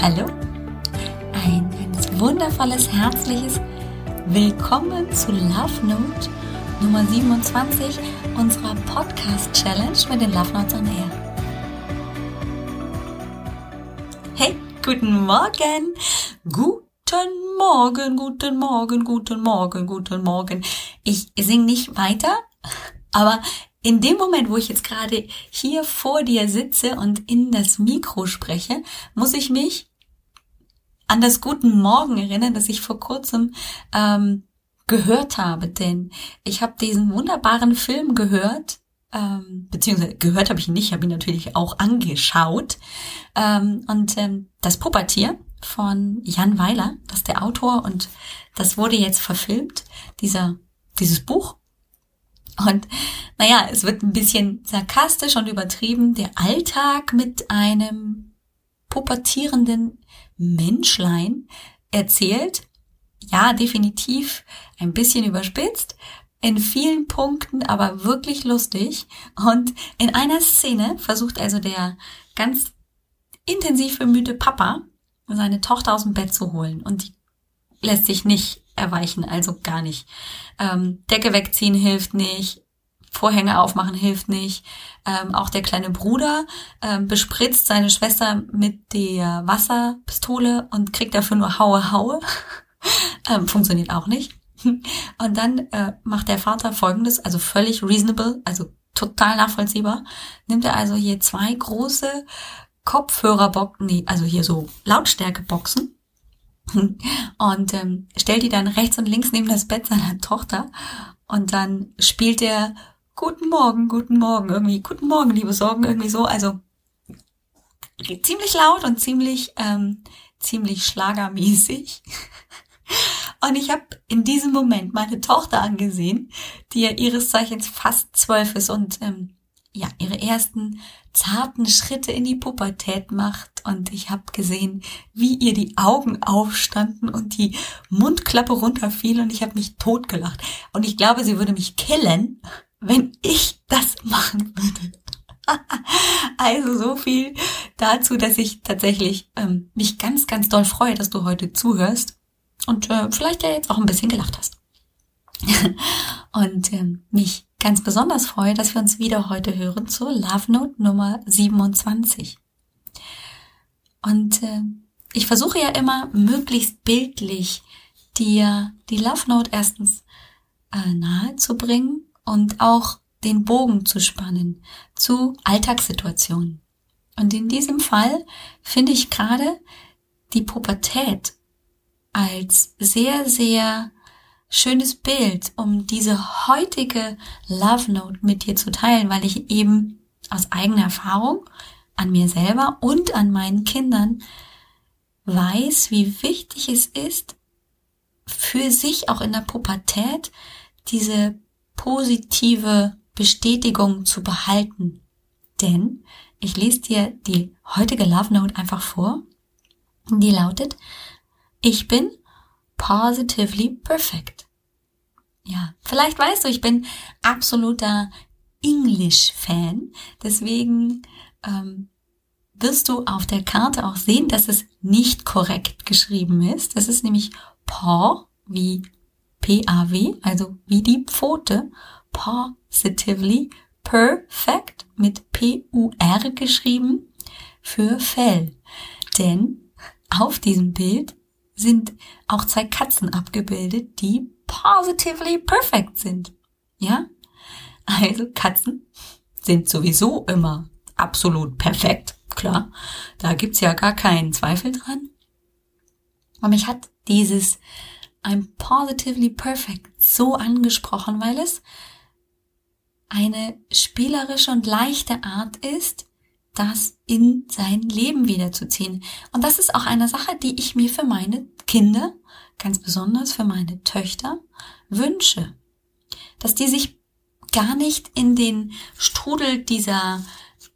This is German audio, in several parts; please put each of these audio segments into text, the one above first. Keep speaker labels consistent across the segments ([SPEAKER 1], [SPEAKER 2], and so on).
[SPEAKER 1] Hallo, ein ganz wundervolles, herzliches Willkommen zu Love Note Nummer 27 unserer Podcast Challenge mit den Love Notes on Air. Hey, guten Morgen! Guten Morgen, guten Morgen, guten Morgen, guten Morgen. Ich singe nicht weiter, aber in dem Moment, wo ich jetzt gerade hier vor dir sitze und in das Mikro spreche, muss ich mich an das Guten Morgen erinnern, das ich vor kurzem ähm, gehört habe. Denn ich habe diesen wunderbaren Film gehört, ähm, beziehungsweise gehört habe ich ihn nicht, habe ihn natürlich auch angeschaut. Ähm, und ähm, das Puppatier von Jan Weiler, das ist der Autor und das wurde jetzt verfilmt, dieser, dieses Buch. Und naja, es wird ein bisschen sarkastisch und übertrieben. Der Alltag mit einem pubertierenden Menschlein erzählt. Ja, definitiv ein bisschen überspitzt. In vielen Punkten aber wirklich lustig. Und in einer Szene versucht also der ganz intensiv bemühte Papa, seine Tochter aus dem Bett zu holen. Und die lässt sich nicht erweichen, also gar nicht. Ähm, Decke wegziehen hilft nicht, Vorhänge aufmachen hilft nicht. Ähm, auch der kleine Bruder ähm, bespritzt seine Schwester mit der Wasserpistole und kriegt dafür nur Haue, Haue. ähm, funktioniert auch nicht. Und dann äh, macht der Vater folgendes, also völlig reasonable, also total nachvollziehbar. Nimmt er also hier zwei große Kopfhörerboxen, nee, also hier so Lautstärkeboxen und ähm, stellt die dann rechts und links neben das Bett seiner Tochter und dann spielt er Guten Morgen, guten Morgen, irgendwie, guten Morgen, liebe Sorgen, irgendwie so, also ziemlich laut und ziemlich, ähm, ziemlich schlagermäßig. Und ich habe in diesem Moment meine Tochter angesehen, die ja ihres Zeichens fast zwölf ist und ähm, ja ihre ersten zarten Schritte in die Pubertät macht. Und ich habe gesehen, wie ihr die Augen aufstanden und die Mundklappe runterfiel und ich habe mich totgelacht. Und ich glaube, sie würde mich killen, wenn ich das machen würde. also so viel dazu, dass ich tatsächlich ähm, mich ganz, ganz doll freue, dass du heute zuhörst und äh, vielleicht ja jetzt auch ein bisschen gelacht hast. und ähm, mich ganz besonders freue, dass wir uns wieder heute hören zur Love Note Nummer 27. Und äh, ich versuche ja immer möglichst bildlich dir die Love Note erstens äh, nahe zu bringen und auch den Bogen zu spannen zu Alltagssituationen. Und in diesem Fall finde ich gerade die Pubertät als sehr, sehr schönes Bild, um diese heutige Love Note mit dir zu teilen, weil ich eben aus eigener Erfahrung an mir selber und an meinen Kindern weiß, wie wichtig es ist, für sich auch in der Pubertät diese positive Bestätigung zu behalten. Denn ich lese dir die heutige Love Note einfach vor. Die lautet, ich bin positively perfect. Ja, vielleicht weißt du, ich bin absoluter English-Fan. Deswegen ähm, wirst du auf der Karte auch sehen, dass es nicht korrekt geschrieben ist. Das ist nämlich paw wie P-A-W, also wie die Pfote, positively perfect mit P-U-R geschrieben für Fell. Denn auf diesem Bild sind auch zwei Katzen abgebildet, die positively perfect sind. Ja? Also Katzen sind sowieso immer absolut perfekt, klar. Da gibt's ja gar keinen Zweifel dran. Und mich hat dieses I'm positively perfect so angesprochen, weil es eine spielerische und leichte Art ist, das in sein Leben wiederzuziehen. Und das ist auch eine Sache, die ich mir für meine Kinder, ganz besonders für meine Töchter, wünsche. Dass die sich gar nicht in den Strudel dieser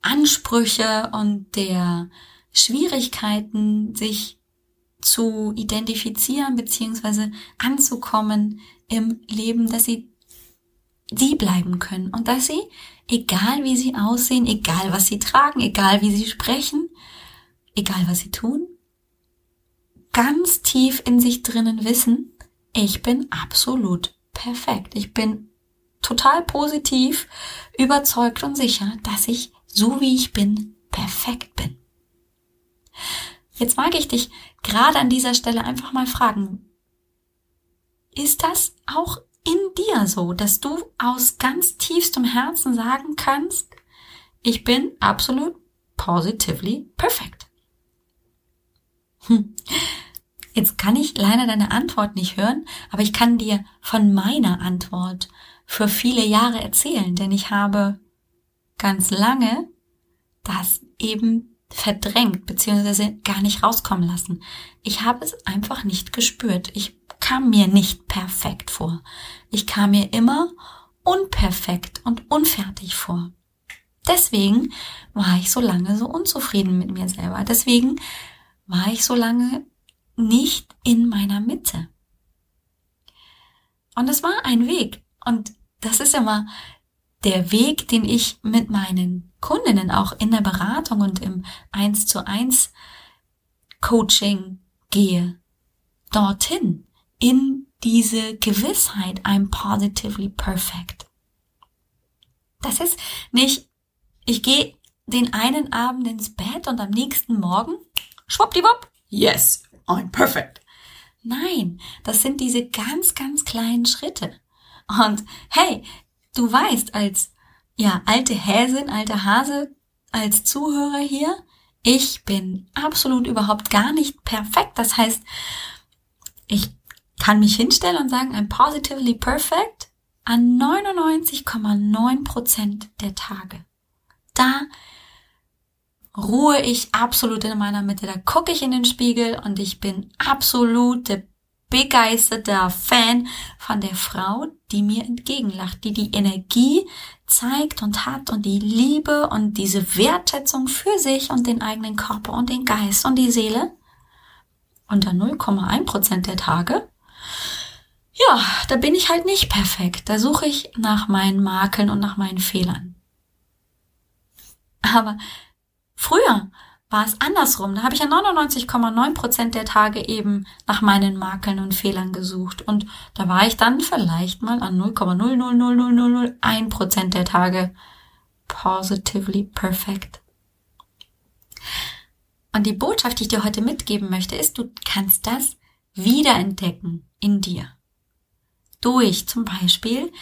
[SPEAKER 1] Ansprüche und der Schwierigkeiten sich zu identifizieren beziehungsweise anzukommen im Leben, dass sie sie bleiben können und dass sie, egal wie sie aussehen, egal was sie tragen, egal wie sie sprechen, egal was sie tun, ganz tief in sich drinnen wissen, ich bin absolut perfekt. Ich bin total positiv, überzeugt und sicher, dass ich so wie ich bin, perfekt bin. Jetzt mag ich dich gerade an dieser Stelle einfach mal fragen, ist das auch in dir so, dass du aus ganz tiefstem Herzen sagen kannst, ich bin absolut positively perfect? Hm. Jetzt kann ich leider deine Antwort nicht hören, aber ich kann dir von meiner Antwort für viele Jahre erzählen, denn ich habe ganz lange das eben verdrängt bzw. gar nicht rauskommen lassen. Ich habe es einfach nicht gespürt. Ich kam mir nicht perfekt vor. Ich kam mir immer unperfekt und unfertig vor. Deswegen war ich so lange so unzufrieden mit mir selber. Deswegen war ich so lange nicht in meiner Mitte. Und es war ein Weg. Und das ist immer der Weg, den ich mit meinen Kundinnen auch in der Beratung und im 1 zu 1 Coaching gehe. Dorthin. In diese Gewissheit, I'm positively perfect. Das ist nicht, ich gehe den einen Abend ins Bett und am nächsten Morgen, schwuppdiwupp, yes, I'm perfect. Nein, das sind diese ganz, ganz kleinen Schritte. Und hey, du weißt als, ja, alte Häsin, alter Hase, als Zuhörer hier, ich bin absolut überhaupt gar nicht perfekt. Das heißt, ich kann mich hinstellen und sagen, I'm positively perfect an 99,9 Prozent der Tage. Da ruhe ich absolut in meiner Mitte. Da gucke ich in den Spiegel und ich bin absolute begeisterter Fan von der Frau, die mir entgegenlacht, die die Energie zeigt und hat und die Liebe und diese Wertschätzung für sich und den eigenen Körper und den Geist und die Seele. Unter 0,1 Prozent der Tage. Ja, da bin ich halt nicht perfekt. Da suche ich nach meinen Makeln und nach meinen Fehlern. Aber früher war es andersrum. Da habe ich an 99,9 Prozent der Tage eben nach meinen Makeln und Fehlern gesucht. Und da war ich dann vielleicht mal an 0,0000001 Prozent der Tage positively perfect. Und die Botschaft, die ich dir heute mitgeben möchte, ist, du kannst das wiederentdecken in dir. Durch zum Beispiel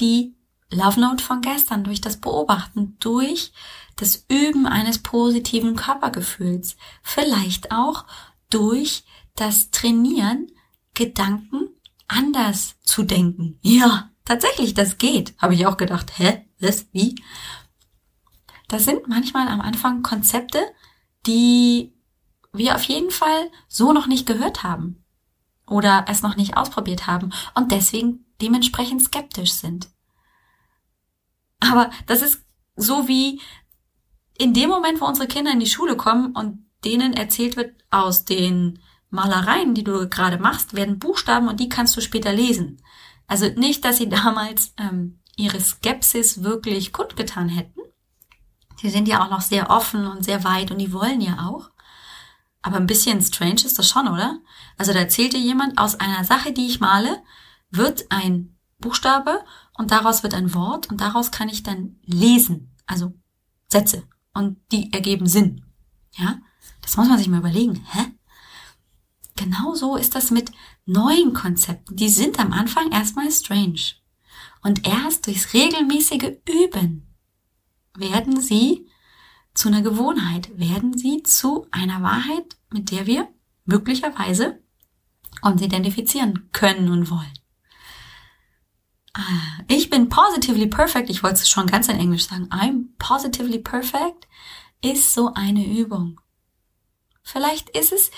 [SPEAKER 1] die Love Note von gestern, durch das Beobachten, durch das Üben eines positiven Körpergefühls, vielleicht auch durch das Trainieren, Gedanken anders zu denken. Ja, tatsächlich, das geht. Habe ich auch gedacht, hä, was, wie? Das sind manchmal am Anfang Konzepte, die wir auf jeden Fall so noch nicht gehört haben oder es noch nicht ausprobiert haben und deswegen dementsprechend skeptisch sind. Aber das ist so wie in dem Moment, wo unsere Kinder in die Schule kommen und denen erzählt wird, aus den Malereien, die du gerade machst, werden Buchstaben und die kannst du später lesen. Also nicht, dass sie damals ähm, ihre Skepsis wirklich kundgetan hätten. Sie sind ja auch noch sehr offen und sehr weit und die wollen ja auch. Aber ein bisschen strange ist das schon, oder? Also da erzählt dir jemand, aus einer Sache, die ich male, wird ein Buchstabe und daraus wird ein Wort und daraus kann ich dann lesen. Also Sätze und die ergeben Sinn. Ja, das muss man sich mal überlegen. Hä? Genau so ist das mit neuen Konzepten. Die sind am Anfang erstmal strange. Und erst durchs regelmäßige Üben werden sie zu einer Gewohnheit, werden sie zu einer Wahrheit, mit der wir möglicherweise uns identifizieren können und wollen. Ah, ich bin positively perfect. Ich wollte es schon ganz in Englisch sagen. I'm positively perfect ist so eine Übung. Vielleicht ist es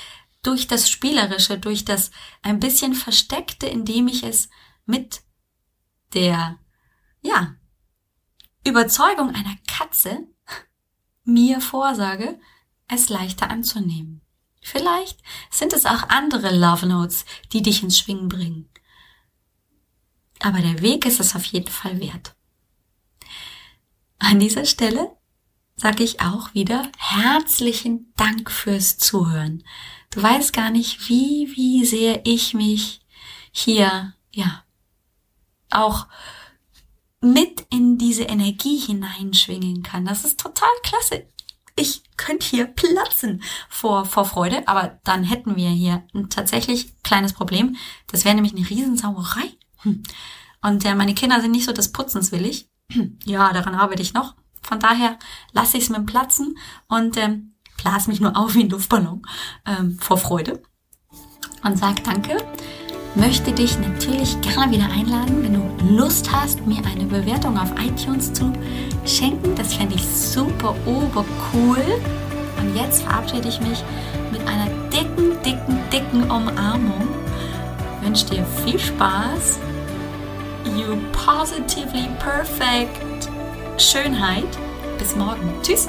[SPEAKER 1] durch das Spielerische, durch das ein bisschen Versteckte, indem ich es mit der, ja, Überzeugung einer Katze mir vorsage, es leichter anzunehmen. Vielleicht sind es auch andere Love Notes, die dich ins Schwingen bringen. Aber der Weg ist es auf jeden Fall wert. An dieser Stelle sage ich auch wieder herzlichen Dank fürs Zuhören. Du weißt gar nicht, wie, wie sehr ich mich hier, ja, auch mit in diese Energie hineinschwingen kann. Das ist total klasse. Ich könnte hier platzen vor, vor Freude, aber dann hätten wir hier ein tatsächlich kleines Problem. Das wäre nämlich eine Riesensauerei. Hm. Und äh, meine Kinder sind nicht so des Putzens willig. ja, daran arbeite ich noch. Von daher lasse ich es mit dem Platzen und ähm, blas mich nur auf wie ein Luftballon ähm, vor Freude und sag Danke möchte dich natürlich gerne wieder einladen, wenn du Lust hast, mir eine Bewertung auf iTunes zu schenken. Das fände ich super, ober cool. Und jetzt verabschiede ich mich mit einer dicken, dicken, dicken Umarmung. Ich wünsche dir viel Spaß. You positively perfect Schönheit. Bis morgen. Tschüss.